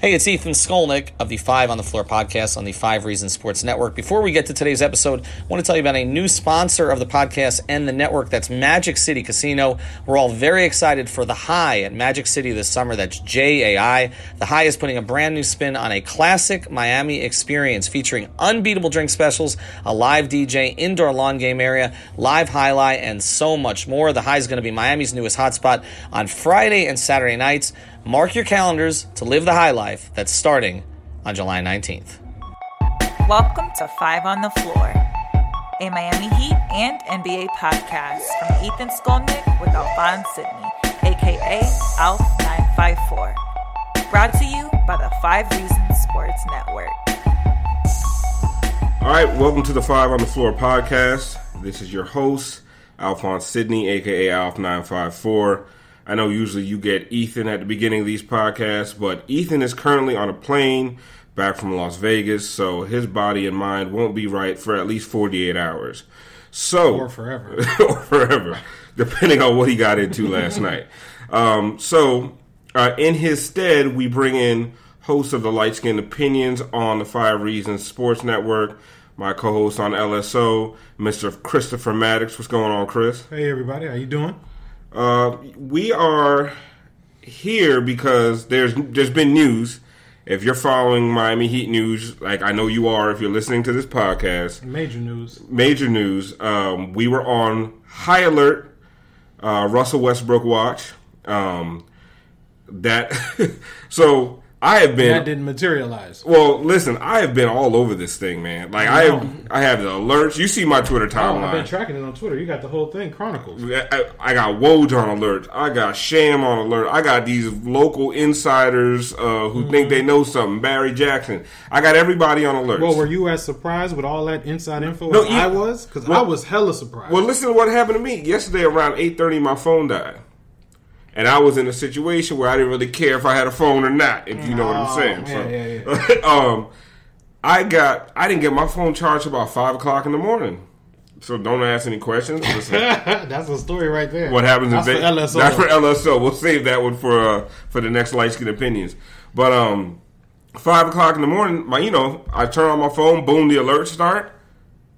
Hey, it's Ethan Skolnick of the Five on the Floor podcast on the Five Reasons Sports Network. Before we get to today's episode, I want to tell you about a new sponsor of the podcast and the network. That's Magic City Casino. We're all very excited for the Jai at Magic City this summer. That's J A I. The Jai is putting a brand new spin on a classic Miami experience featuring unbeatable drink specials, a live DJ, indoor lawn game area, live jai-alai, and so much more. The Jai is going to be Miami's newest hotspot on Friday and Saturday nights. Mark your calendars to live the high life that's starting on July 19th. Welcome to Five on the Floor, a Miami Heat and NBA podcast from Ethan Skolnick with Alphonse Sidney, aka ALF954. Brought to you by the Five Reasons Sports Network. All right, welcome to the Five on the Floor podcast. This is your host, Alphonse Sidney, aka Alf954. I know usually you get Ethan at the beginning of these podcasts, but Ethan is currently on a plane back from Las Vegas, so his body and mind won't be right for at least 48 hours. So, or forever, or forever, depending on what he got into last night. Um, so, uh, in his stead, we bring in host of the Light Skin Opinions on the Five Reasons Sports Network, my co-host on LSO, Mr. Christopher Maddox. What's going on, Chris? Hey, everybody, how you doing? Uh, we are here because there's there's been news. If you're following Miami Heat news, like I know you are, if you're listening to this podcast, major news, major news. Um, we were on high alert. Uh, Russell Westbrook watch. Um, that so I have been that didn't materialize. Well, listen, I have been all over this thing, man. Like I, I have, I have the alerts. You see my Twitter timeline. Oh, I've been tracking it on Twitter. You got the whole thing chronicles. I, I got Woj on alert. I got Sham on alert. I got these local insiders uh, who mm-hmm. think they know something. Barry Jackson. I got everybody on alert. Well, were you as surprised with all that inside info no, as you, I was? Because well, I was hella surprised. Well, listen to what happened to me yesterday around eight thirty. My phone died. And I was in a situation where I didn't really care if I had a phone or not, if you know what I'm oh, saying. Yeah, so, yeah, yeah. um, I got I didn't get my phone charged about five o'clock in the morning. So don't ask any questions. That's a story right there. What happens That's in for LSO. That's for LSO. We'll save that one for uh, for the next light skin opinions. But um, five o'clock in the morning, my you know, I turn on my phone, boom, the alerts start.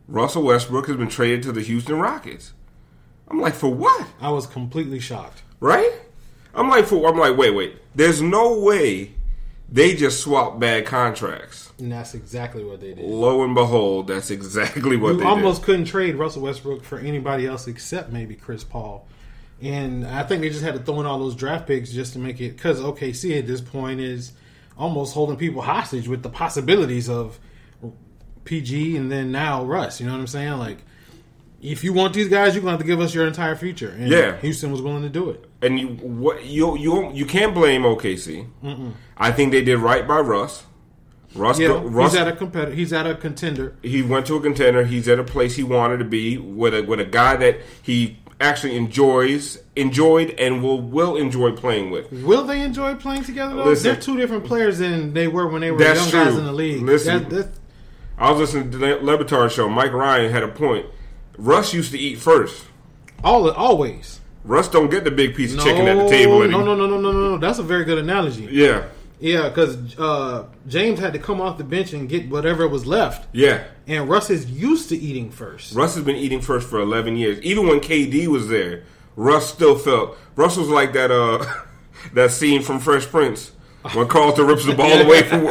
Russell Westbrook has been traded to the Houston Rockets. I'm like, for what? I was completely shocked. Right? I'm like, for I'm like, wait, wait. There's no way they just swapped bad contracts. And that's exactly what they did. Lo and behold, that's exactly what they did. you they almost did. couldn't trade Russell Westbrook for anybody else except maybe Chris Paul. And I think they just had to throw in all those draft picks just to make it because OKC at this point is almost holding people hostage with the possibilities of PG and then now Russ. You know what I'm saying? Like if you want these guys, you're going to have to give us your entire future. And yeah, Houston was willing to do it. And you what you you you can't blame OKC. Mm-mm. I think they did right by Russ. Russ, yeah, Russ, he's at a competitor. He's at a contender. He went to a contender. He's at a place he wanted to be with a with a guy that he actually enjoys enjoyed and will will enjoy playing with. Will they enjoy playing together? Though? Listen, They're two different players than they were when they were young true. guys in the league. Listen, that, I was listening to the Le show. Mike Ryan had a point Russ used to eat first. All always. Russ don't get the big piece of no, chicken at the table. No, no, no, no, no, no, no. That's a very good analogy. Yeah. Yeah, because uh, James had to come off the bench and get whatever was left. Yeah. And Russ is used to eating first. Russ has been eating first for 11 years. Even when KD was there, Russ still felt. Russ was like that uh, that scene from Fresh Prince when Carlton rips the ball away from,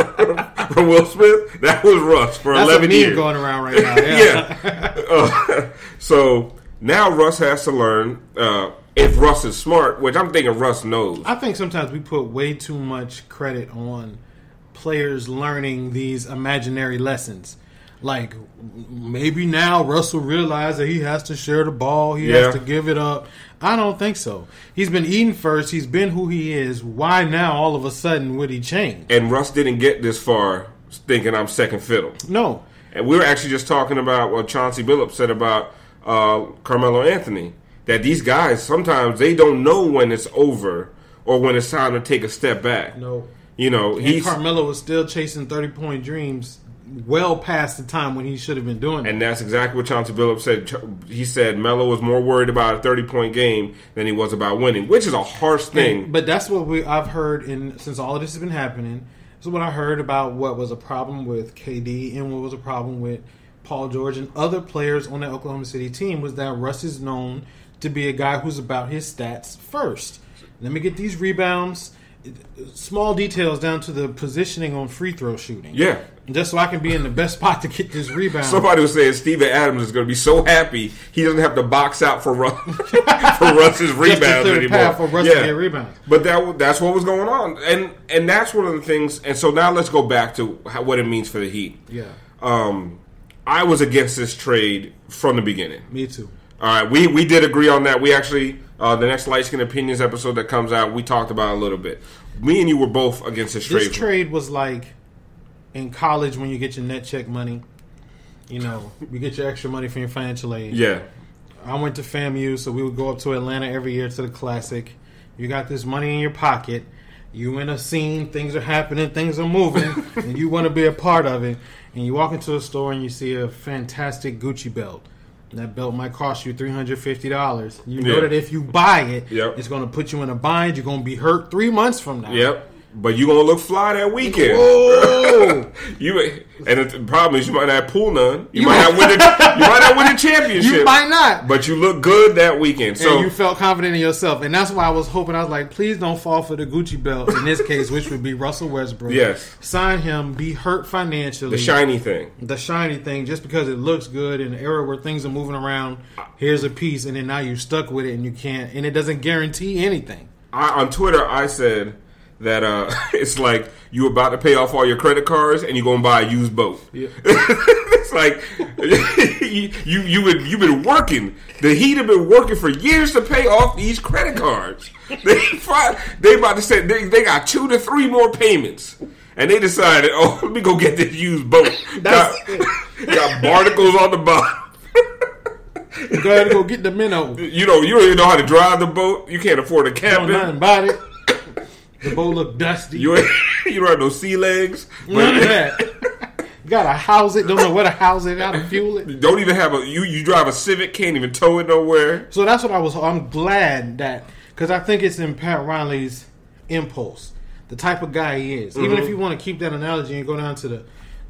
from Will Smith, that was Russ for That's eleven years. going around right now. Yeah. yeah. Uh, so now Russ has to learn. Uh, if Russ is smart, which I'm thinking Russ knows. I think sometimes we put way too much credit on players learning these imaginary lessons. Like maybe now Russell realized that he has to share the ball, he Yeah. has to give it up. I don't think so. He's been eating first. He's been who he is. Why now all of a sudden would he change? And Russ didn't get this far thinking I'm second fiddle. No, And we were actually just talking about what Chauncey Billups said about uh, Carmelo Anthony. That these guys sometimes they don't know when it's over or when it's time to take a step back. no. You know, And he's Carmelo was still chasing thirty point dreams, well past the time when he should have been doing. it. and that's exactly what Chauncey Billups said. He said Melo was more worried about a 30 point game than he was about winning, which is a harsh thing. But that's what we I've heard in since all of this has been happening. This is what I heard about what was a problem with KD and what was a problem with Paul George and other players on the Oklahoma City team was that Russ is known to be a guy who's about his stats first. Let me get these rebounds, small details down to the positioning on free throw shooting. Yeah. Just so I can be in the best spot to get this rebound. Somebody was saying Steven Adams is going to be so happy he doesn't have to box out for Russ, for Russ's rebounds anymore. for Russ to get rebounds. But that that's what was going on, and and that's one of the things. And so now let's go back to how, what it means for the Heat. Yeah, Um, I was against this trade from the beginning. me too. All right, we we did agree on that. We actually uh, the next light skin opinions episode that comes out, we talked about a little bit. Me and you were both against this trade. This trade was like in college when you get your net check money. You know, you get your extra money from your financial aid. yeah, I went to FAMU, so we would go up to Atlanta every year to the Classic. You got this money in your pocket. You in a scene, things are happening, things are moving, and you want to be a part of it. And you walk into a store and you see a fantastic Gucci belt. That belt might cost you three hundred fifty dollars. You know Yeah. that if you buy it, Yep. it's going to put you in a bind. You're going to be hurt three months from now. yep. But you gonna look fly that weekend. Oh, You and the problem is you might not pull none. You, might not win the you might not win the championship. you might not. But you look good that weekend. So and you felt confident in yourself, and that's why I was hoping. I was like, please don't fall for the Gucci belt in this case, which would be Russell Westbrook. Yes. sign him, be hurt financially. the shiny thing. the shiny thing, just because it looks good in an era where things are moving around. Here's a piece, and then now you're stuck with it, and you can't, and it doesn't guarantee anything. I, on Twitter, I said that uh, it's like you about to pay off all your credit cards and you're gonna buy a used boat. it's like you you been you've been working. The Heat have been working for years to pay off these credit cards. They they about to say they, they got two to three more payments. And they decided, oh, let me go get this used boat. got, got barnacles on the bottom. You gotta go get the minnow. You know, you don't even know how to drive the boat. You can't afford a Don't cabin. nothing about it. The boat look dusty. You ain't- you don't have no sea legs. None of that. You gotta house it. Don't know where to house it. How to fuel it. Don't even have a you. You drive a Civic, can't even tow it nowhere. So that's what I was. I'm glad that because I think it's in Pat Riley's impulse, the type of guy he is. Even if mm-hmm. you want to keep that analogy and go down to the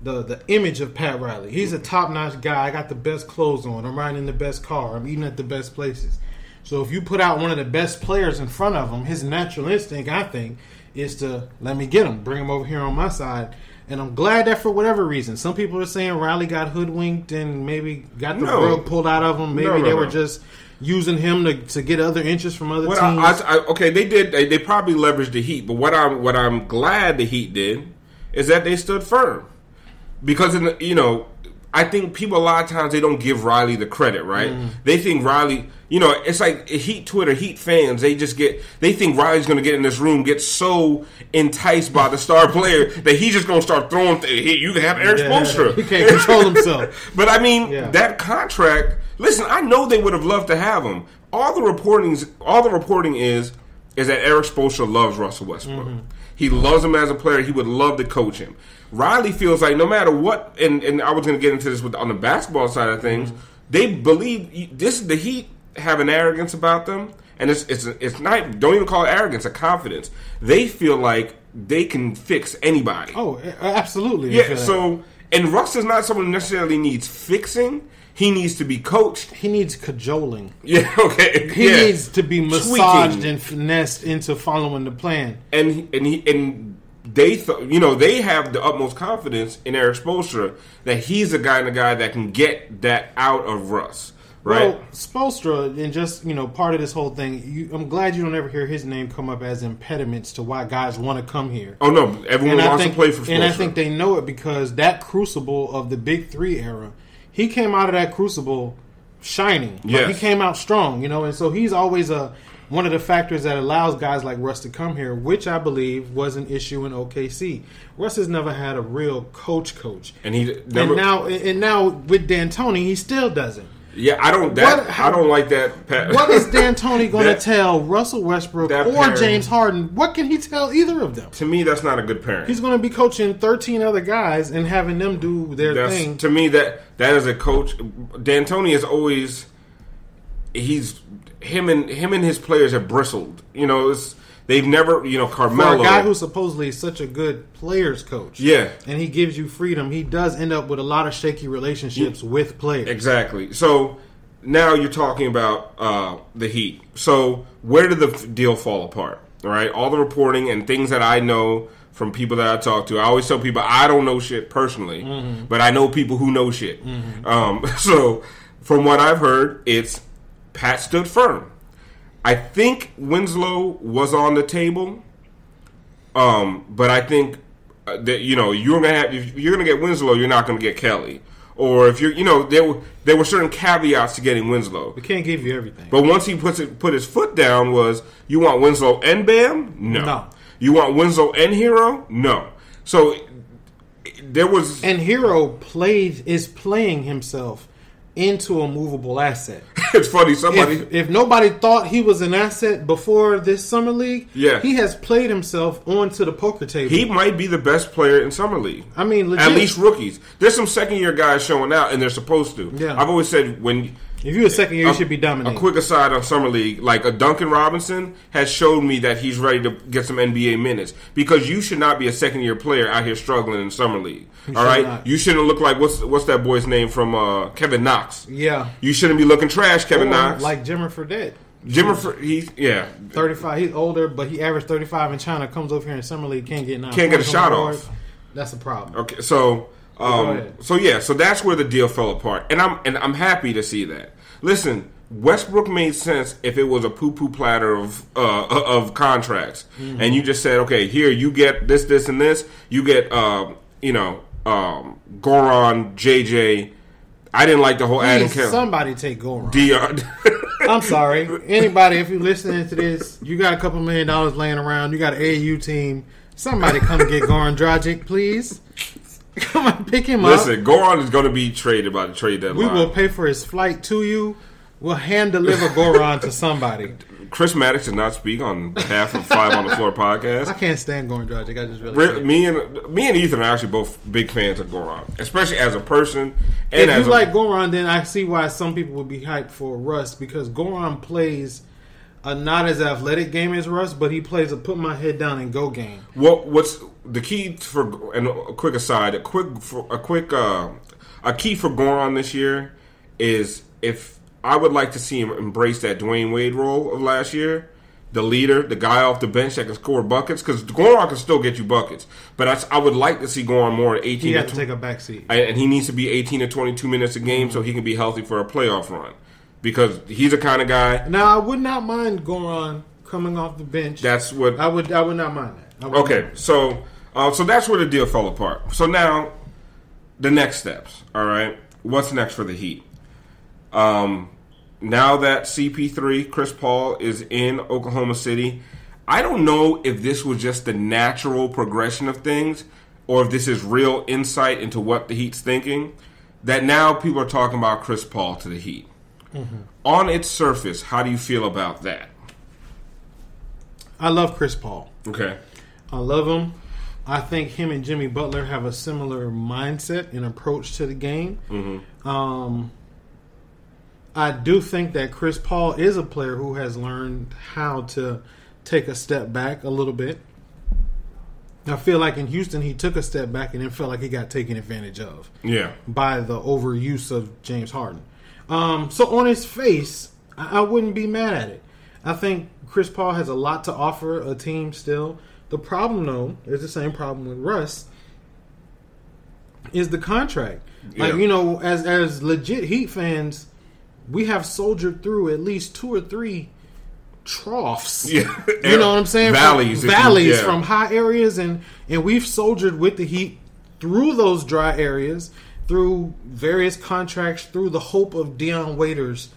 the the image of Pat Riley, he's a top notch guy. I got the best clothes on. I'm riding in the best car. I'm eating at the best places. So if you put out one of the best players in front of him, his natural instinct, I think, is to let me get him, bring him over here on my side. And I'm glad that for whatever reason, some people are saying Riley got hoodwinked and maybe got the No. rug pulled out of him. Maybe No, no, they were just using him to, to get other interest from other What teams. I, I, okay, they did. They, they probably leveraged the Heat, but what I'm what I'm glad the Heat did is that they stood firm because in the, you know I think people a lot of times they don't give Riley the credit, right? Mm. They think Riley, you know, it's like Heat Twitter, Heat fans. They just get they think Riley's going to get in this room, get so enticed by the star player that he's just going to start throwing. Th- hey, you can have Eric Yeah, Spoelstra. he can't control himself. But I mean, Yeah. that contract. Listen, I know they would have loved to have him. All the reporting's all the reporting is is that Eric Spoelstra loves Russell Westbrook. Mm-hmm. He loves him as a player. He would love to coach him. Riley feels like no matter what, and, and I was going to get into this with on the basketball side of things. Mm-hmm. They believe this. is The Heat have an arrogance about them, and it's it's it's not. Don't even call it arrogance. A confidence. They feel like they can fix anybody. Oh, absolutely. Yeah, so and Russ is not someone who necessarily needs fixing. He needs to be coached. he needs cajoling. Yeah, okay. He yeah. needs to be massaged Tweaking. and finessed into following the plan. and and he and they th- you know they have the utmost confidence in Eric Spoelstra that he's a guy and a guy that can get that out of Russ. Right? Well, Spoelstra, and just you know, part of this whole thing. You, I'm glad you don't ever hear his name come up as impediments to why guys want to come here. oh no, everyone and wants think, to play for. and I think they know it because that crucible of the Big Three era, he came out of that crucible shining. Like, Yes. he came out strong, you know, and so he's always a one of the factors that allows guys like Russ to come here, which I believe was an issue in OKC. Russ has never had a real coach coach. and he never, and now, and now with D'Antoni, he still doesn't. Yeah, I don't that What- I don't like that. pa- What is D'Antoni going to tell Russell Westbrook or pairing- James Harden? What can he tell either of them? to me, that's not a good parent. He's going to be coaching 13 other guys and having them do their That's thing. to me that that is a coach. D'Antoni is always he's him and him and his players have bristled. You know, it's, they've never you know Carmelo. For a guy who's supposedly is such a good players coach, Yeah. and he gives you freedom, he does end up with a lot of shaky relationships with players. exactly. So now you're talking about uh, the Heat. So where did the deal fall apart? All right, all the reporting and things that I know from people that I talk to. I always tell people I don't know shit personally, Mm-hmm. but I know people who know shit. Um, so from what I've heard, it's Pat stood firm. I think Winslow was on the table, um, but I think uh, that you know you're gonna have if you're gonna get Winslow, you're not gonna get Kelly, or if you're you know there were there were certain caveats to getting Winslow. We can't give you everything. But once he puts it, put his foot down, was you want Winslow and Bam? No. No. You want Winslow and Herro? No. So there was and Herro played is playing himself into a movable asset. it's funny somebody If, if nobody thought he was an asset before this summer league, Yeah. he has played himself onto the poker table. he might be the best player in summer league. I mean, legit. At least rookies. There's some second year guys showing out, and they're supposed to. Yeah. I've always said when if you're a second year, you should be dominating. A quick aside on summer league, like a Duncan Robinson has showed me that he's ready to get some NBA minutes because you should not be a second year player out here struggling in summer league. all right, not. you shouldn't look like what's what's that boy's name from uh, Kevin Knox. yeah, You shouldn't be looking trash, Kevin Or Knox. like Jimmer Fredette. Jimmer, Fr- he's yeah, 35. He's older, but he averaged 35 in China. Comes over here in summer league, can't get nine. Can't get a shot off. That's a problem. Okay, so um, so yeah, so that's where the deal fell apart, and I'm and I'm happy to see that. Listen, Westbrook made sense if it was a poo poo platter of uh, of contracts, Mm-hmm. and you just said, okay, here you get this, this, and this. You get um, you know um, Goran, JJ. I didn't like the whole Adam Please, Kelly. somebody take Goran. Dion. I'm sorry. Anybody, if you're listening to this, you got a couple million dollars laying around. You got an AU team. Somebody come get Goran Dragic, please. Come on, pick him up. Listen, Goran is going to be traded by the trade deadline. We will pay for his flight to you. We'll hand deliver Goran to somebody. Chris Maddox did not speak on behalf of Five on the Floor podcast. I can't stand Goran Dragic. I just really Re- me and me and Ethan are actually both big fans of Goran, especially as a person and If you a, like Goran, then I see why some people would be hyped for Russ because Goran plays a not as athletic game as Russ, but he plays a put my head down and go game. what what's the key for and a quick aside, a quick for, a quick uh, a key for Goran this year is if I would like to see him embrace that Dwyane Wade role of last year. The leader, the guy off the bench that can score buckets, because Goran can still get you buckets. But I, I would like to see Goran more at eighteen. He to has to tw- take a back seat. and he needs to be 18 to 22 minutes a game so he can be healthy for a playoff run because he's the kind of guy Now I would not mind Goran coming off the bench. that's what I would. I would not mind that. Okay so uh, so that's where the deal fell apart. So now the next steps all right? What's next for the heat? Um now that cp3 chris paul is in oklahoma city i don't know if this was just the natural progression of things or if this is real insight into what the heat's thinking that now people are talking about chris paul to the heat. On its surface how do you feel about that? I love Chris Paul. okay I love him. I think him and Jimmy Butler have a similar mindset and approach to the game. Um, I do think that Chris Paul is a player who has learned how to take a step back a little bit. I feel like in Houston he took a step back and then felt like he got taken advantage of yeah by the overuse of James Harden. Um, so on his face, I, I wouldn't be mad at it. I think Chris Paul has a lot to offer a team still. The problem, though, is the same problem with Russ. Is the contract like you know as as legit Heat fans, we have soldiered through at least two or three troughs. Yeah. You know what I'm saying? Valleys, from, if you- valleys yeah. from high areas, and and we've soldiered with the heat through those dry areas, through various contracts, through the hope of Dion Waiters,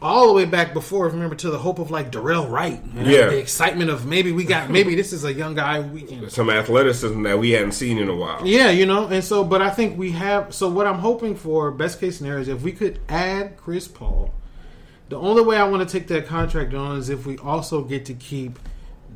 all the way back before. Remember to the hope of like Dorell Wright. and Yeah. the excitement of maybe we got maybe this is a young guy we can Some athleticism that we hadn't seen in a while. yeah, you know, and so, but I think we have. So, what I'm hoping for, best case scenario, is if we could add Chris Paul. The only way I want to take that contract on is if we also get to keep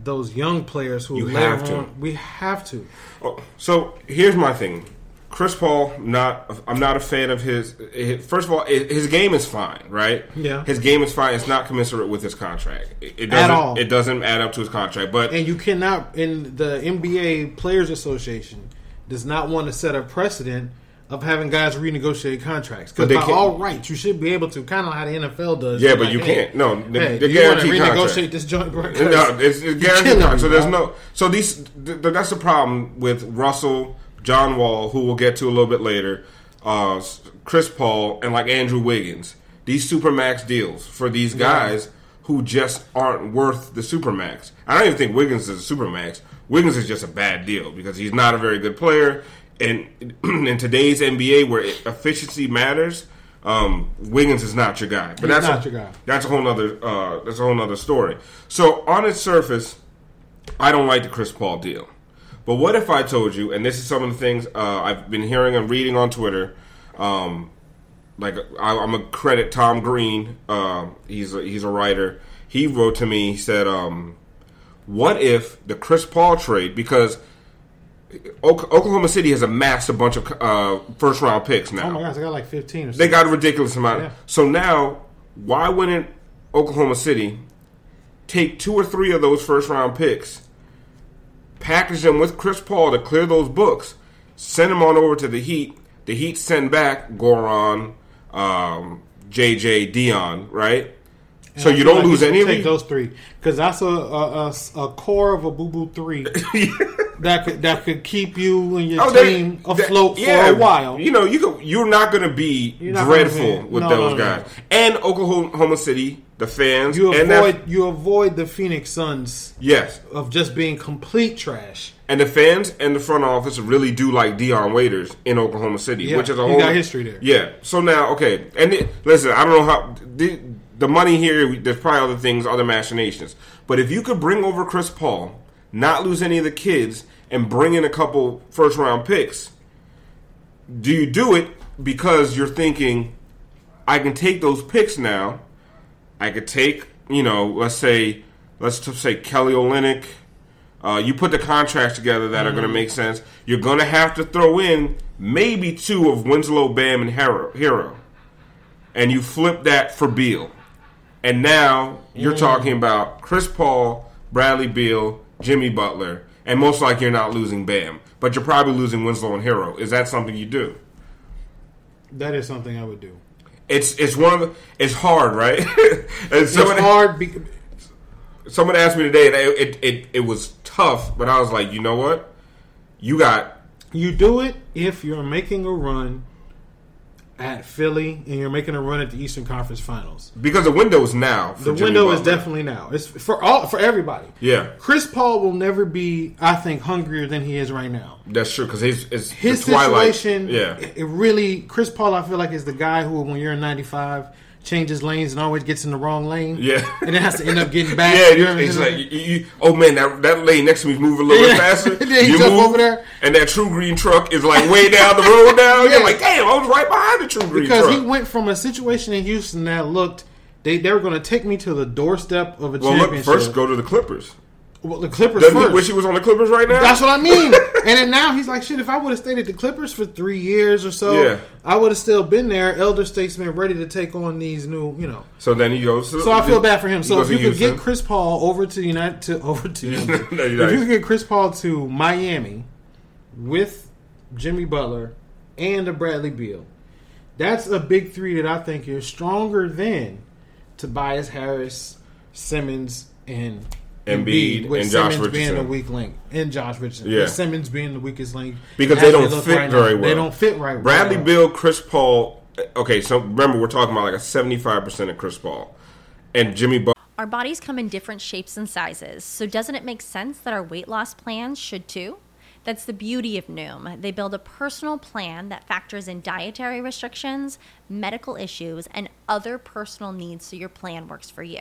those young players who You have to. we have to. Oh, So here's my thing. Chris Paul, not I'm not a fan of his. his- First of all, eh, his game is fine, right? Yeah. his game is fine. It's not commensurate with his contract. It, it At doesn't. all. It doesn't add up to his contract. But And you cannot, in the NBA Players Association, does not want to set a precedent of having guys renegotiate contracts. Because by can't- all rights, you should be able to, kind of how the NFL does. yeah, but like, you hey, can't. No, the, Hey, the do you want to renegotiate contract. this joint? No, it's, it's guaranteed. So there's no. So these. Th- th- that's the problem with Russell, John Wall, who we'll get to a little bit later, uh, Chris Paul, and like Andrew Wiggins. These supermax deals for these guys who just aren't worth the supermax. I don't even think Wiggins is a supermax. Wiggins is just a bad deal because he's not a very good player. And in today's NBA, where efficiency matters, um, Wiggins is not your guy. But He's that's not a, your guy. That's a whole other Uh, that's a whole nother story. So on its surface, I don't like the Chris Paul deal. But what if I told you, and this is some of the things uh, I've been hearing and reading on Twitter. Um, like I, I'm gonna credit Tom Green. Uh, he's a, he's a writer. He wrote to me. He said, um, "What if the Chris Paul trade? Because Oklahoma City has amassed a bunch of uh, first round picks now. Oh my gosh, I got like 15 or They got a ridiculous amount. Yeah. So now, why wouldn't Oklahoma City take two or three of those first round picks, package them with Chris Paul to clear those books, send them on over to the Heat? The Heat send back Goran, um, JJ, Dion, right? so I you don't like lose should any of take those three because that's a, a, a, a core of a boo boo three that could that could keep you and your Oh, they- team that- afloat yeah, for a while. You know, you could, you're not going to be dreadful with no, those no, no. guys. And Oklahoma City, the fans, you that- avoid you avoid the Phoenix Suns yes, of just being complete trash. And the fans and the front office really do like Dion Waiters in Oklahoma City, Yeah, which is a whole got history there. Yeah. So now, okay, and it, listen, I don't know how the, the money here. There's probably other things, other machinations. But if you could bring over Chris Paul, not lose any of the kids, and bring in a couple first round picks, do you do it because you're thinking, I can take those picks now? I could take, you know, let's say, let's say Kelly Olynyk. Uh, you put the contracts together that are going to Mm-hmm. make sense. You're going to have to throw in maybe two of Winslow, Bam, and Herro, Herro, and you flip that for Beal. And now you're Mm. talking about Chris Paul, Bradley Beal, Jimmy Butler, and most likely you're not losing Bam, but you're probably losing Winslow and Herro. Is that something you do? That is something I would do. It's it's one of it's hard, right? and It's someone, hard. Be, someone asked me today, and it, it it it was tough, but I was like, you know what? You got you do it if you're making a run at Philly and you're making a run at the Eastern Conference Finals. because the window is now. For The Jimmy window is definitely now. It's for all for everybody. yeah. Chris Paul will never be, I think, hungrier than he is right now. That's true because his his, His situation, Yeah, it, it really, Chris Paul, I feel like is the guy who, when you're in '95, changes lanes and always gets in the wrong lane. Yeah. and then has to end up getting back. yeah. You know It's like you, you, oh man, that that lane next to me is moving a little bit faster. Then you move, over there. and that TruGreen truck is like way down the road now. Yeah. You're like, damn, I was right behind the TruGreen truck. because truck. he went from a situation in Houston that looked. They, they were going to take me to the doorstep of a well, look, championship. first go to the Clippers. Well, the Clippers Doesn't first. wish he was on the Clippers right now? That's what I mean. and then now he's like, shit, if I would have stayed at the Clippers for three years or so, Yeah. I would have still been there, elder statesman, ready to take on these new, you know. So then he goes. To, So I feel bad for him. So if you could get Chris Paul over to United, to over to No, if you could get Chris Paul to Miami with Jimmy Butler and a Bradley Beal, that's a big three that I think is stronger than Tobias Harris, Simmons, and Embiid with and Josh Simmons being the weak link, and Josh Richardson. Yeah. With Simmons being the weakest link Because they don't look fit right very now. well. They don't fit right. Bradley well. Beal, Chris Paul, okay, so remember we're talking about like a seventy-five percent of Chris Paul and Jimmy Butler. Our bodies come in different shapes and sizes, so doesn't it make sense that our weight loss plans should too? That's the beauty of Noom. They build a personal plan that factors in dietary restrictions, medical issues, and other personal needs so your plan works for you.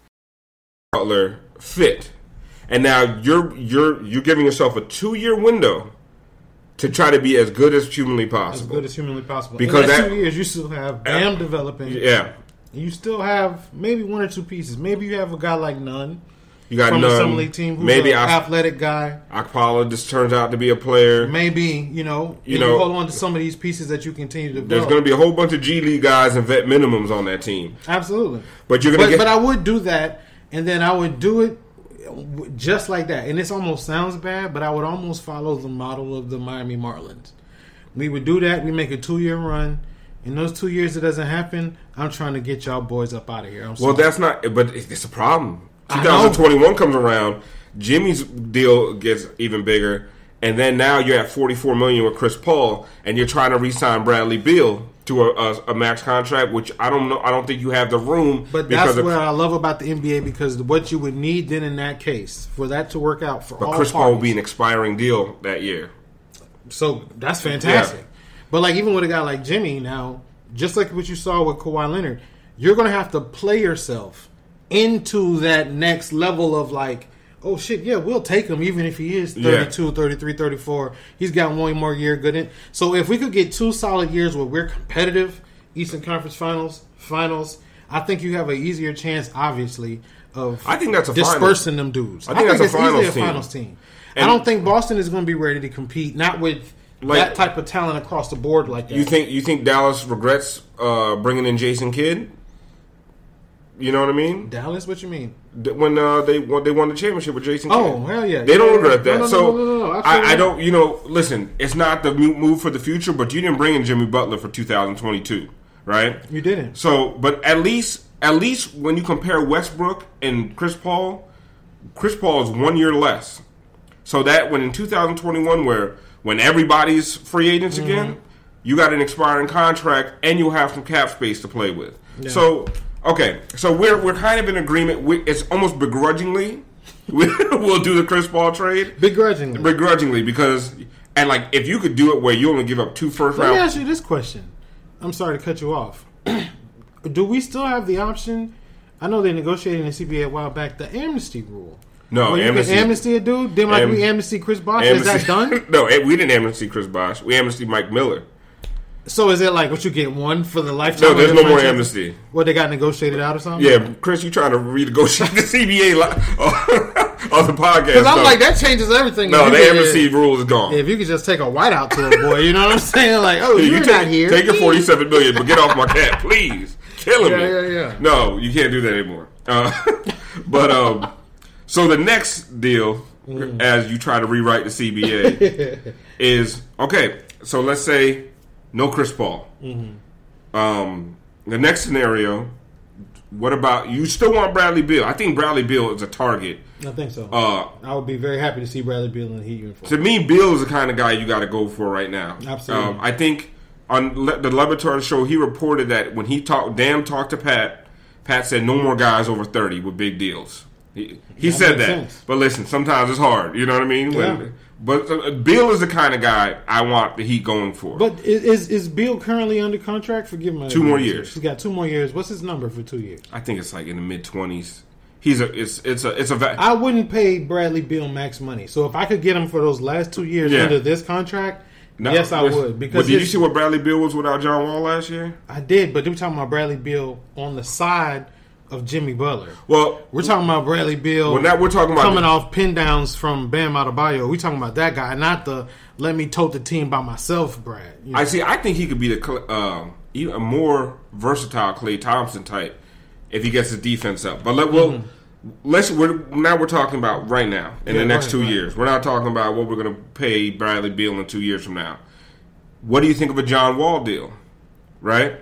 Butler fit, and now you're you're you're giving yourself a two-year window to try to be as good as humanly possible. As good as humanly possible. Because that, two years, you still have Bam developing. yeah, You still have maybe one or two pieces. Maybe you have a guy like Nunn you got from none. summer league team who's Maybe an I, athletic guy. Okpala just turns out to be a player. Maybe you know You you, know- hold on to some of these pieces that you continue to Build. There's going to be a whole bunch of G League guys and vet minimums on that team. Absolutely. But you're gonna but, but I would do that, and then I would do it just like that. And this almost sounds bad, but I would almost follow the model of the Miami Marlins. We would do that. We make a two year run. In those two years, it doesn't happen. I'm trying to get y'all boys up out of here. I'm Well, that's not. But it's a problem. 2021 comes around. Jimmy's deal gets even bigger, and then now you're at 44 million with Chris Paul, and you're trying to re-sign Bradley Beal to a, a, a max contract, which I don't know. I don't think you have the room. But because that's what I love about the NBA because what you would need then in that case for that to work out for But all Chris Paul will be an expiring deal that year. So that's fantastic. Yeah. But like even with a guy like Jimmy now, just like what you saw with Kawhi Leonard, you're gonna have to play yourself into that next level of like, oh shit, yeah, we'll take him even if he is Yeah. 32, 33, 34. He's got one more year good in. So if we could get two solid years where we're competitive, Eastern Conference Finals, Finals, I think you have an easier chance, obviously, of I think that's a dispersing them dudes. I think that's a it's easily finals a team. finals team. And- I don't think Boston is going to be ready to compete, not with Like- that type of talent across the board like that. You think you think Dallas regrets uh, bringing in Jason Kidd? You know what I mean? Dallas? What you mean? When uh, they won, they won the championship with Jason. Oh, hell yeah. They don't regret that. No, no, so no. I I, don't. You know, listen, it's not the move for the future, but you didn't bring in Jimmy Butler for 2022, right? You didn't. So, but at least at least when you compare Westbrook and Chris Paul, Chris Paul is one year less. So that when in 2021, where when everybody's free agents Mm-hmm. again, you got an expiring contract and you'll have some cap space to play with. So okay, so we're we're kind of in agreement. We, it's almost begrudgingly we'll do the Chris Paul trade Begrudgingly. begrudgingly because and like if you could do it where you only give up two first Let me round. ask you this question. I'm sorry to cut you off. Do we still have the option? I know they negotiated in the CBA a while back the amnesty rule. No, you amnesty- can amnesty a dude, then like Am- we amnesty Chris Bosh. Is that done? no, eh, we didn't amnesty Chris Bosh. We amnesty Mike Miller. So is it like what you get one for the lifetime? No, there's no more amnesty. What they got negotiated out or something? Yeah, Chris, you trying to renegotiate the CBA li- on the podcast? Because I'm No. like that changes everything. No, the could- amnesty rule is gone. If you could just take a whiteout to a boy, you know what I'm saying? Like, oh, You you're take, not here. Take your 47 million, but get off my cat, please. Killing Yeah, me. yeah, yeah. No, you can't do that anymore. Uh, but um, so the next deal, Mm. as you try to rewrite the CBA, is okay. So let's say no Chris Paul. Mm-hmm. Um, the next scenario. What about you? Still want Bradley Beal? I think Bradley Beal is a target. I think so. Uh, I would be very happy to see Bradley Beal in the Heat uniform. to me, Beal is the kind of guy you got to go for right now. Absolutely. Um, I think on the Le Batard show, he reported that when he talked, Dam talked to Pat, Pat said no more guys over thirty with big deals. He, he said that. sense. But listen, sometimes it's hard. You know what I mean? When- Yeah. But uh, Beal is the kind of guy I want the Heat going for. But is is Beal currently under contract? Forgive my Two more years. He's got two more years. What's his number for two years? I think it's like in the mid twenties. He's a it's it's a it's a va- I wouldn't pay Bradley Beal max money. So if I could get him for those last two years Yeah. under this contract, No, Yes, I would, because But did you see what Bradley Beal was without John Wall last year? I did, but we're talking about Bradley Beal on the side of Jimmy Butler. Well, We're talking about Bradley Beal. Well, now we're talking about coming the- off pin downs from Bam Adebayo. We're talking about that guy, not the let me tote the team by myself, Brad. You know? I see. I think he could be the um, even a more versatile Klay Thompson type if he gets his defense up. But let well, let's we're now we're talking about right now in Yeah, the next right, two right. years. We're not talking about what we're going to pay Bradley Beal in two years from now. What do you think of a John Wall deal? Right,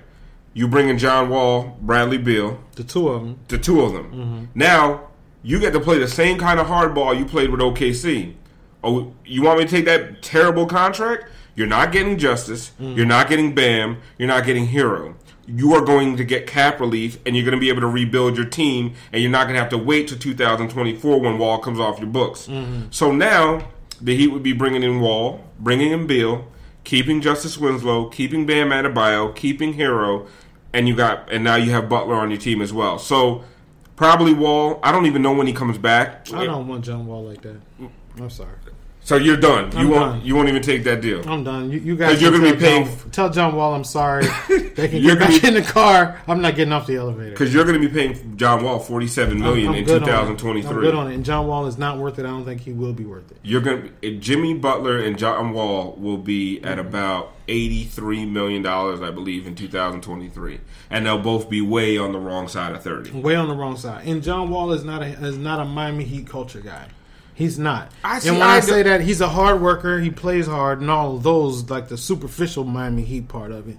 you bring in John Wall, Bradley Beal, the two of them. the two of them. Mm-hmm. Now you get to play the same kind of hardball you played with OKC. Oh, you want me to take that terrible contract? You're not getting justice. Mm. You're not getting Bam. You're not getting Herro. You are going to get cap relief, and you're going to be able to rebuild your team, and you're not going to have to wait till 2024 when Wall comes off your books. Mm-hmm. So now the Heat would be bringing in Wall, bringing in Beal, keeping Justice Winslow, keeping Bam Adebayo, keeping Herro, and you got and now you have Butler on your team as well. So probably Wall. I don't even know when he comes back. I don't want John Wall like that. I'm sorry. So you're done. You I'm won't. done. You won't even take that deal. I'm done. You, you guys you're gonna be paying- John, tell John Wall I'm sorry. They can You're get back be- in the car. I'm not getting off the elevator. Because you're going to be paying John Wall 47 million in good on it. 2023. I'm good on it. And John Wall is not worth it. I don't think he will be worth it. You're going to Jimmy Butler and John Wall will be at about 83 million dollars, I believe, in 2023, and they'll both be way on the wrong side of 30. Way on the wrong side. And John Wall is not a is not a Miami Heat culture guy. He's not. I see- and when I I, say that, he's a hard worker. He plays hard, and all of those like the superficial Miami Heat part of it.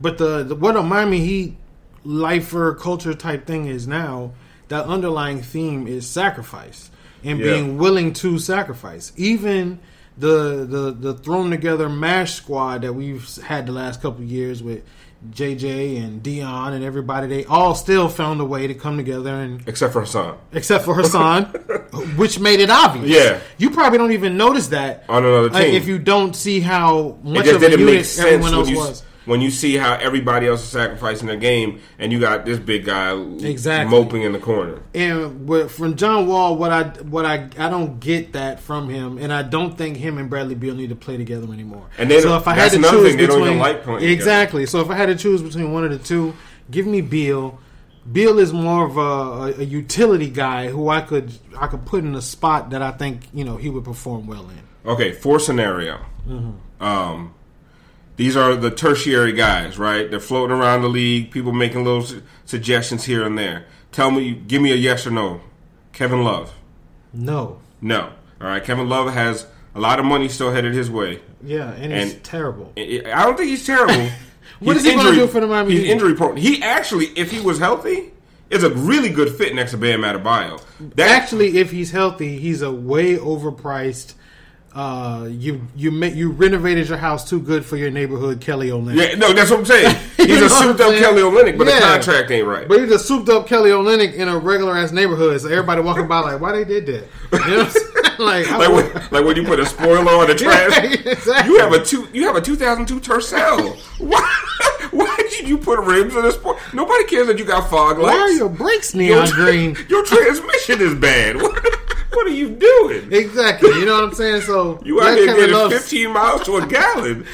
But the, the what a Miami Heat lifer culture type thing is now, that underlying theme is sacrifice and Yeah. being willing to sacrifice. Even the the the thrown together mash squad that we've had the last couple of years with JJ and Dion and everybody, they all still found a way to come together and Except for Hassan. except for Hassan, which made it obvious. Yeah. you probably don't even notice that On another uh, team. if you don't see how much of a unit everyone else you, was. when you see how everybody else is sacrificing their game, and you got this big guy Exactly. moping in the corner. And with, from John Wall, what I what I I don't get that from him, and I don't think him and Bradley Beal need to play together anymore. And they so if I had to choose thing, between like playing together. exactly, so if I had to choose between one of the two, give me Beal. Beal is more of a, a, utility guy who I could I could put in a spot that I think you know he would perform well in. Okay, for scenario. Um, these are the tertiary guys, right? They're floating around the league. People making little su- suggestions here and there. Tell me, give me a yes or no. Kevin Love. No, No. All right. Kevin Love has a lot of money still headed his way. yeah, and, And- terrible. I I don't think he's terrible. What He's is he gonna do for the Miami He's Heat? injury prone. He actually, if he was healthy, is a really good fit next to Bam Adebayo. That, Actually, if he's healthy, he's a way overpriced. Uh, you you ma- you renovated your house too good for your neighborhood, Kelly Olynyk. yeah, no, that's what I'm saying. He's a souped up? Kelly Olynyk, but the contract ain't right. But he's a souped up Kelly Olynyk in a regular ass neighborhood, so everybody walking by like, why they did that? You know what I'm saying? Like, like when, like when you put a spoiler on the trash. exactly. You have a two. You have a 2002 Tercel. Why? Why did you put rims in this? Sport? Nobody cares that you got fog lights. why are your brakes your, neon green? Your transmission is bad. What, what are you doing? Exactly. You know what I'm saying? So You out here getting Love, 15 miles to a gallon.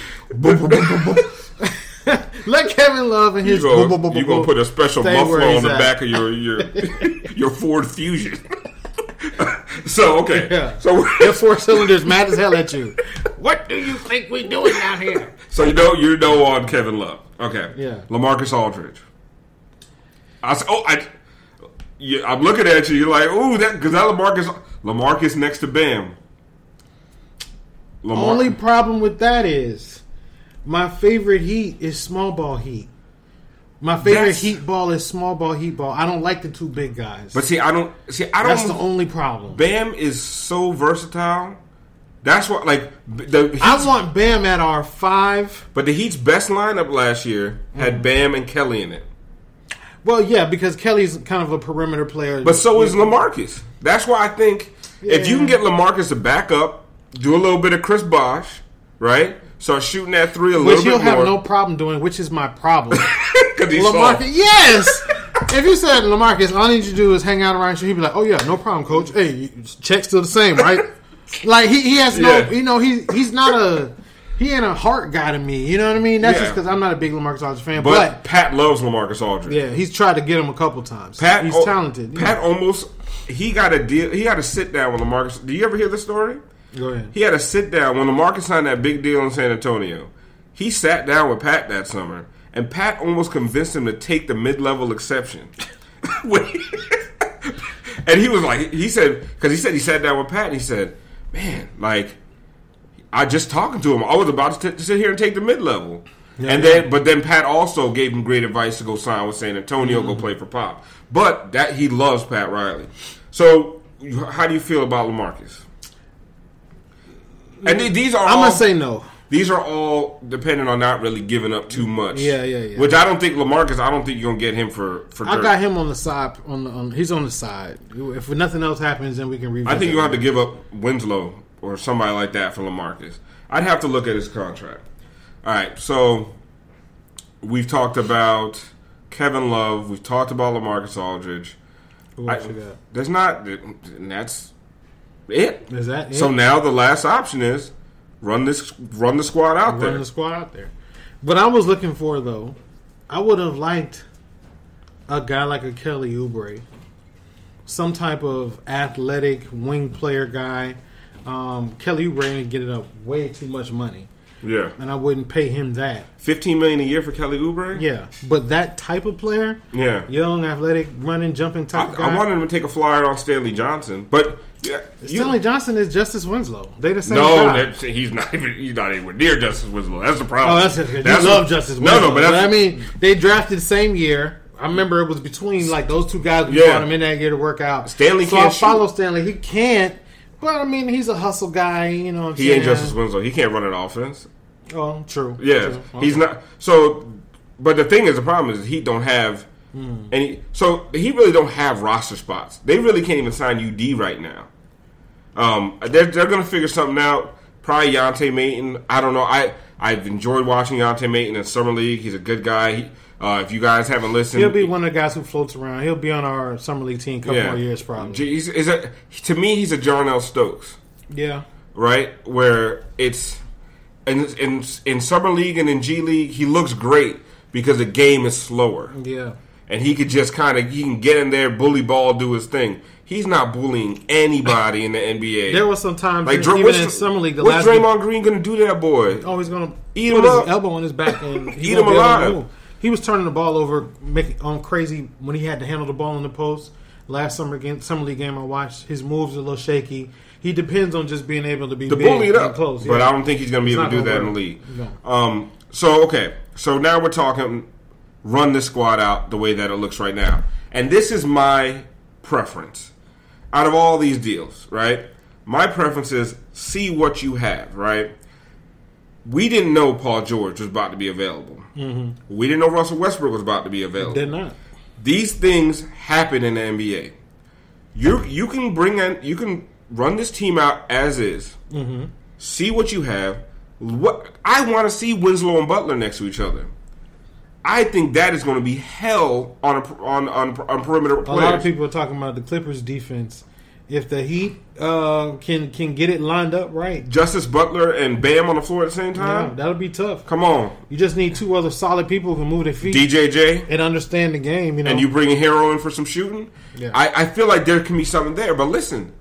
let Kevin Love and You his gonna, boom, boom, you gonna put a special muffler on the at. back of your your your Ford Fusion. so okay, Yeah. so Your four cylinders mad as hell at you. What do you think we doing down here? so you know you know on Kevin Love. Okay, Yeah. Lamarcus Aldridge. I said, oh I. Yeah, I'm looking at you. You're like, ooh, that because that Lamarcus, Lamarcus next to Bam. Lamar, Only problem with that is my favorite heat is small ball heat. My favorite That's- heat ball is small ball heat ball. I don't like the two big guys. but see, I don't see. I don't. That's the only problem. Bam is so versatile. That's what like the. I Heat's- want Bam at our five. But the Heat's best lineup last year Mm. had Bam and Kelly in it. Well, yeah, because Kelly's kind of a perimeter player. But so is Lamarcus. That's why I think if you can get Lamarcus to back up, do a little bit of Chris Bosh, right? Start shooting that three a which little he'll have no problem doing, which is my problem. Because he's Lamarcus, soft. yes. if you said Lamarcus, all I need you to do is hang out around you, he'd be like, "Oh yeah, no problem, coach. Hey, check's still the same, right?" like he, he has no, Yeah. you know, he he's not a he ain't a heart guy to me. You know what I mean? That's Yeah. just because I'm not a big Lamarcus Aldridge fan. But, But, Pat loves Lamarcus Aldridge. yeah, he's tried to get him a couple times. Pat, he's talented. Pat know. almost he got a deal. He got to sit down with Lamarcus. Do you ever hear the story? Go ahead. He had a sit down when Lamarcus signed that big deal in San Antonio. He sat down with Pat that summer, and Pat almost convinced him to take the mid-level exception. And he was like, he said, because he said he sat down with Pat, and he said, "Man, like, I just talking to him. I was about to, t- to sit here and take the mid-level." and then, but then Pat also gave him great advice to go sign with San Antonio, Mm-hmm. go play for Pop. But that he loves Pat Riley. So, how do you feel about Lamarcus? And th- these are I'm all, gonna say no. these are all dependent on not really giving up too much. Yeah, yeah, yeah. Which I don't think Lamarcus. I don't think you're gonna get him for for. I dirt. got him on the side. On, the, on he's on the side. If nothing else happens, then we can revisit. I think you have to give up Winslow or somebody like that for Lamarcus. I'd have to look at his contract. All right, so we've talked about Kevin Love. We've talked about LaMarcus Aldridge. Who I, you got? there's not. And that's it. Is that So now the last option is run this run the squad out there. running the squad out there. What I was looking for though, I would have liked a guy like a Kelly Oubre, some type of athletic wing player guy. Um, Kelly Oubre ain't getting up way too much money, Yeah, and I wouldn't pay him that. fifteen million a year for Kelly Oubre. Yeah, but that type of player, yeah. young, athletic, running, jumping I, type of guy. I wanted him to take a flyer on Stanley Johnson, but yeah, you- Stanley Johnson is Justice Winslow. They the same No, guy. that's, he's not even. He's not even near Justice Winslow. That's the problem. Oh, that's it. You That's love Justice Winslow. no, no, but that's, I mean, they drafted the same year. I remember it was between like those two guys. We Yeah. brought him in that year to work out. Stanley so can't I follow shoot. Stanley. He can't. But I mean, he's a hustle guy. You know, what he ain't? Justice Winslow. He can't run an offense. Oh, true. Yeah, True. he's not. So, but the thing is, the problem is he don't have hmm. any. So he really don't have roster spots. They really can't even sign UD right now. Um, they're they're gonna figure something out. Probably Yante Maten. I don't know. I I've enjoyed watching Yante Maten in summer league. He's a good guy. He, uh, if you guys haven't listened, He'll be one of the guys who floats around. He'll be on our summer league team a couple more years, probably. He's, a, to me, he's a Jarnell Stokes, yeah. right? Where it's in, in in summer league and in G League, he looks great because the game is slower, Yeah. and he could just kind of he can get in there, bully ball, do his thing. He's not bullying anybody in the NBA. There was some times like even Dr- in what's, summer league. The what's last Draymond Green gonna do to that boy? Oh, he's gonna Eat put him his up. elbow on his back and he Eat him be able to alive. He was turning the ball over, making on crazy when he had to handle the ball in the post. Last summer game, summer league game I watched, his moves are a little shaky. He depends on just being able to be to big bully it up. close. But yeah. I don't think he's going to be It's able to do that gonna in the league. No. Um, so okay, so now we're talking run the squad out the way that it looks right now, and this is my preference out of all these deals. Right, my preference is see what you have. Right. We didn't know Paul George was about to be available. Mm-hmm. We didn't know Russell Westbrook was about to be available. They're not. These things happen in the NBA. You you can bring in you can run this team out as is. Mm-hmm. See what you have. What I want to see Winslow and Butler next to each other. I think that is going to be hell on a, on on on perimeter A lot of people are talking about the Clippers defense. If the Heat uh, can can get it lined up right, Justice Butler and Bam on the floor at the same yeah, time. that'll be tough. Come on, You just need two other solid people who can move their feet DJJ, and understand the game. You know, and you bring a Herro in for some shooting. Yeah. I, I feel like there can be something there. But listen,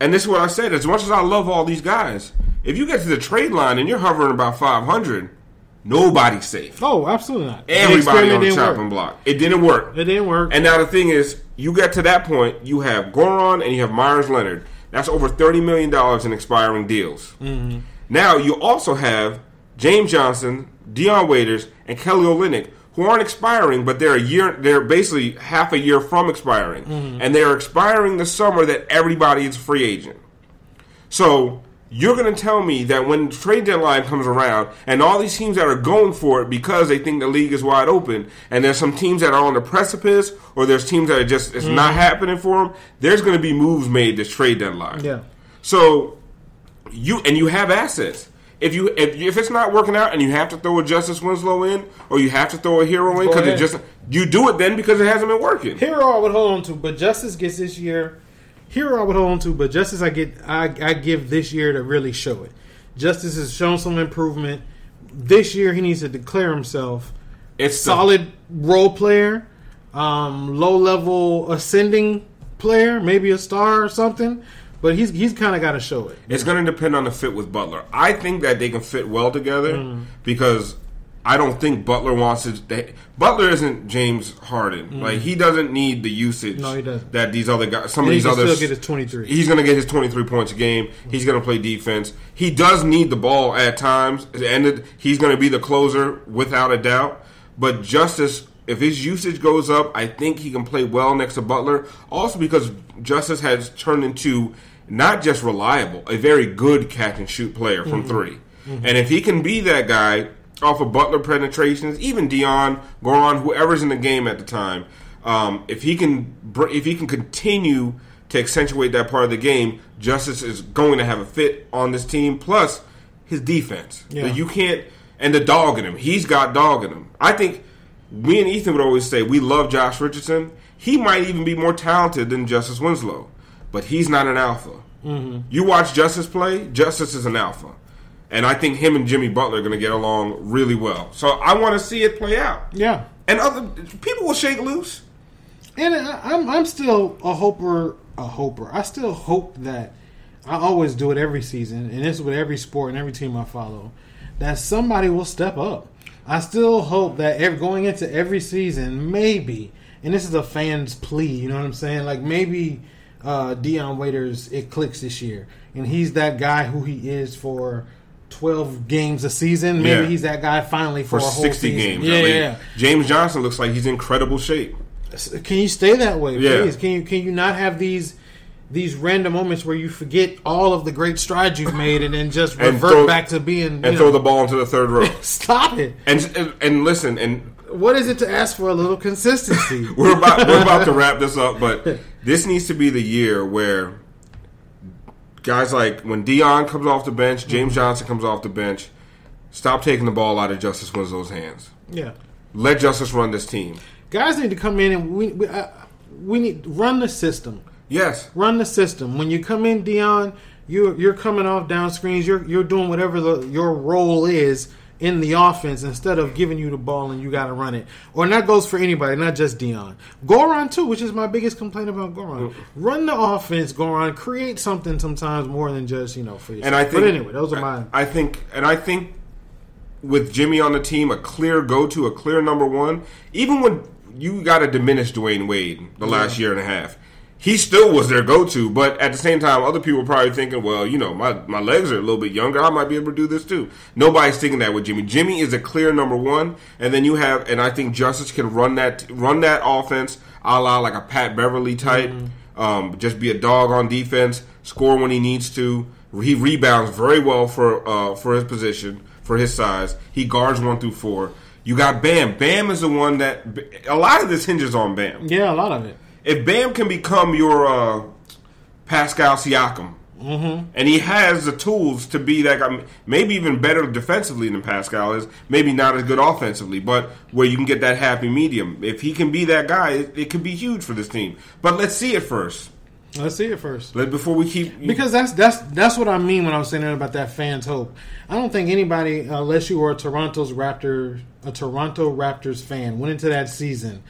and this is what I said. As much as I love all these guys, if you get to the trade line and you're hovering about 500, nobody's safe. oh, absolutely not. Everybody on the chopping work. block. It didn't work. It didn't work. And now the thing is, you get to that point, you have Goran and you have Meyers Leonard. That's over thirty million dollars in expiring deals. Mm-hmm. Now you also have James Johnson, Dion Waiters, and Kelly Olynyk, who aren't expiring, but they're a year. They're basically half a year from expiring, Mm-hmm. and they are expiring the summer that everybody is free agent. So you're going to tell me that when trade deadline comes around and all these teams that are going for it because they think the league is wide open, and there's some teams that are on the precipice, or there's teams that are just it's not mm. happening for them. There's going to be moves made this trade deadline. Yeah. So you and you have assets. If you if, if it's not working out and you have to throw a Justice Winslow in or you have to throw a Herro in because it just you do it then because it hasn't been working. Herro I would hold on to, but Justice gets this year. Herro I would hold on to, but Justice I get I, I give this year to really show it. Justice has shown some improvement. This year, he needs to declare himself It's the- solid role player, um, low level ascending player, maybe a star or something. But he's he's kind of got to show it. It's going to depend on the fit with Butler. I think that they can fit well together Mm. because I don't think Butler wants to. They, Butler isn't James Harden. Like he doesn't need the usage Mm. No, he doesn't. that these other guys. Some And of these others. still get his 23. He's going to get his twenty three points a game. He's going to play defense. He does need the ball at times, and he's going to be the closer without a doubt. But Justice. If his usage goes up, I think he can play well next to Butler. Also, because Justice has turned into not just reliable, a very good catch and shoot player from 3 And if he can be that guy off of Butler penetrations, even Dion, Goran, whoever's in the game at the time, um, if he can if he can continue to accentuate that part of the game, Justice is going to have a fit on this team. Plus his defense, Yeah. you can't and the dog in him. He's got dog in him. I think me and Ethan would always say we love Josh Richardson. He might even be more talented than Justice Winslow, but he's not an alpha. Mm-hmm. You watch Justice play, Justice is an alpha. And I think him and Jimmy Butler are going to get along really well. So I want to see it play out. Yeah, And other people will shake loose. and I, I'm I'm still a hoper. A hoper. I still hope that I always do it every season, and this is with every sport and every team I follow. That somebody will step up. I still hope that every, going into every season, maybe, and this is a fan's plea. You know what I'm saying? Like maybe uh, Dion Waiters it clicks this year, and he's that guy who he is for. 12 games a season. Maybe Yeah. he's that guy finally for, For a whole 60 season. games. Yeah, yeah. James Johnson looks like he's in incredible shape. Can you stay that way, Yeah. please? Can you can you not have these these random moments where you forget all of the great strides you've made and then just revert throw- back to being And you throw the ball into the third row. stop it. and, and and listen, and What is it to ask for a little consistency? we're about we're about to wrap this up, but this needs to be the year where guys like when Dion comes off the bench, James Mm-hmm. Johnson comes off the bench, stop taking the ball out of Justice Winslow's hands. yeah, Let Justice run this team. guys need to come in and we we, uh, we need run the system. Yes. Run the system. When you come in, Dion, you you're coming off down screens. You're you're doing whatever the, your role is in the offense instead of giving you the ball and you got to run it. Or and that goes for anybody, not just Dion. Goran too, which is my biggest complaint about Goran. Run the offense, Goran. Create something sometimes more than just you know for yourself. And I think but anyway, those are my. I think and I think with Jimmy on the team, a clear go to, a clear number one, even when you got to diminish Dwyane Wade the last year and a half. He still was their go to, but at the same time, other people were probably thinking, well, you know, my, my legs are a little bit younger. I might be able to do this too. Nobody's thinking that with Jimmy. Jimmy is a clear number one, and then you have, and I think Justice can run that run that offense a la like a Pat Beverley type. Um, just be a dog on defense, score when he needs to. He rebounds very well for uh, for his position, for his size. He guards one through four. You got Bam. Bam is the one that a lot of this hinges on Bam. Yeah, a lot of it. If Bam can become your uh, Pascal Siakam, Mm-hmm. and he has the tools to be that guy, maybe even better defensively than Pascal is, maybe not as good offensively, but where you can get that happy medium. If he can be that guy, it, it could be huge for this team. But let's see it first. Let's see it first. Let before we keep Because that's that's that's what I mean when I was saying about that fans' hope. I don't think anybody, unless you were a Toronto's Raptor, a Toronto Raptors fan, went into that season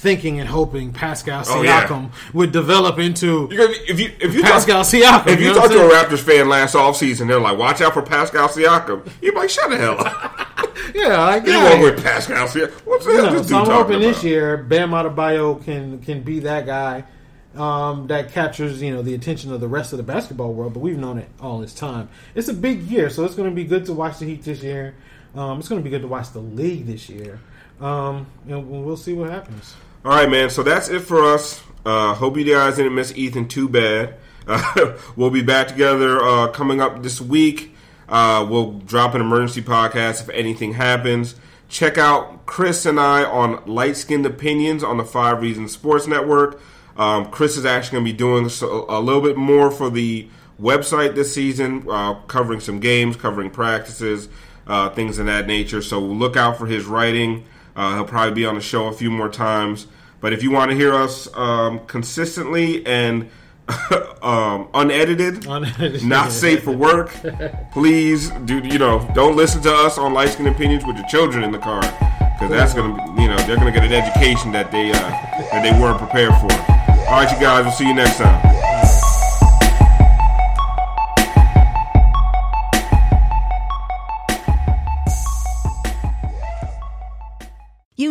thinking and hoping Pascal Oh, yeah. Siakam would develop into gonna, if you if you Pascal talk, Siakam. if you, know talk to a? Raptors fan last offseason, they're like, "Watch out for Pascal Siakam." You're like, "Shut the hell up!" yeah, You yeah. wrong with Pascal Siakam? What's the hell know, this so dude I'm talking hoping about? this year Bam Adebayo can can be that guy um, that captures you know the attention of the rest of the basketball world. But we've known it all this time. It's a big year, so it's going to be good to watch the Heat this year. Um, it's going to be good to watch the league this year. Um, and we'll see what happens. All right, man. So that's it for us. Uh, hope you guys didn't miss Ethan too bad. Uh, we'll be back together uh, coming up this week. Uh, we'll drop an emergency podcast if anything happens. Check out Chris and I on Light Skinned Opinions on the Five Reasons Sports Network. Um, Chris is actually going to be doing a little bit more for the website this season, uh, covering some games, covering practices, uh, things of that nature. So look out for his writing. Uh, he'll probably be on the show a few more times. But if you want to hear us um, consistently and um, unedited, Unedited. not safe for work. Please do you know? Don't listen to us on light skin opinions with your children in the car because that's gonna be, you know they're gonna get an education that they uh, that they weren't prepared for. All right, you guys. We'll see you next time.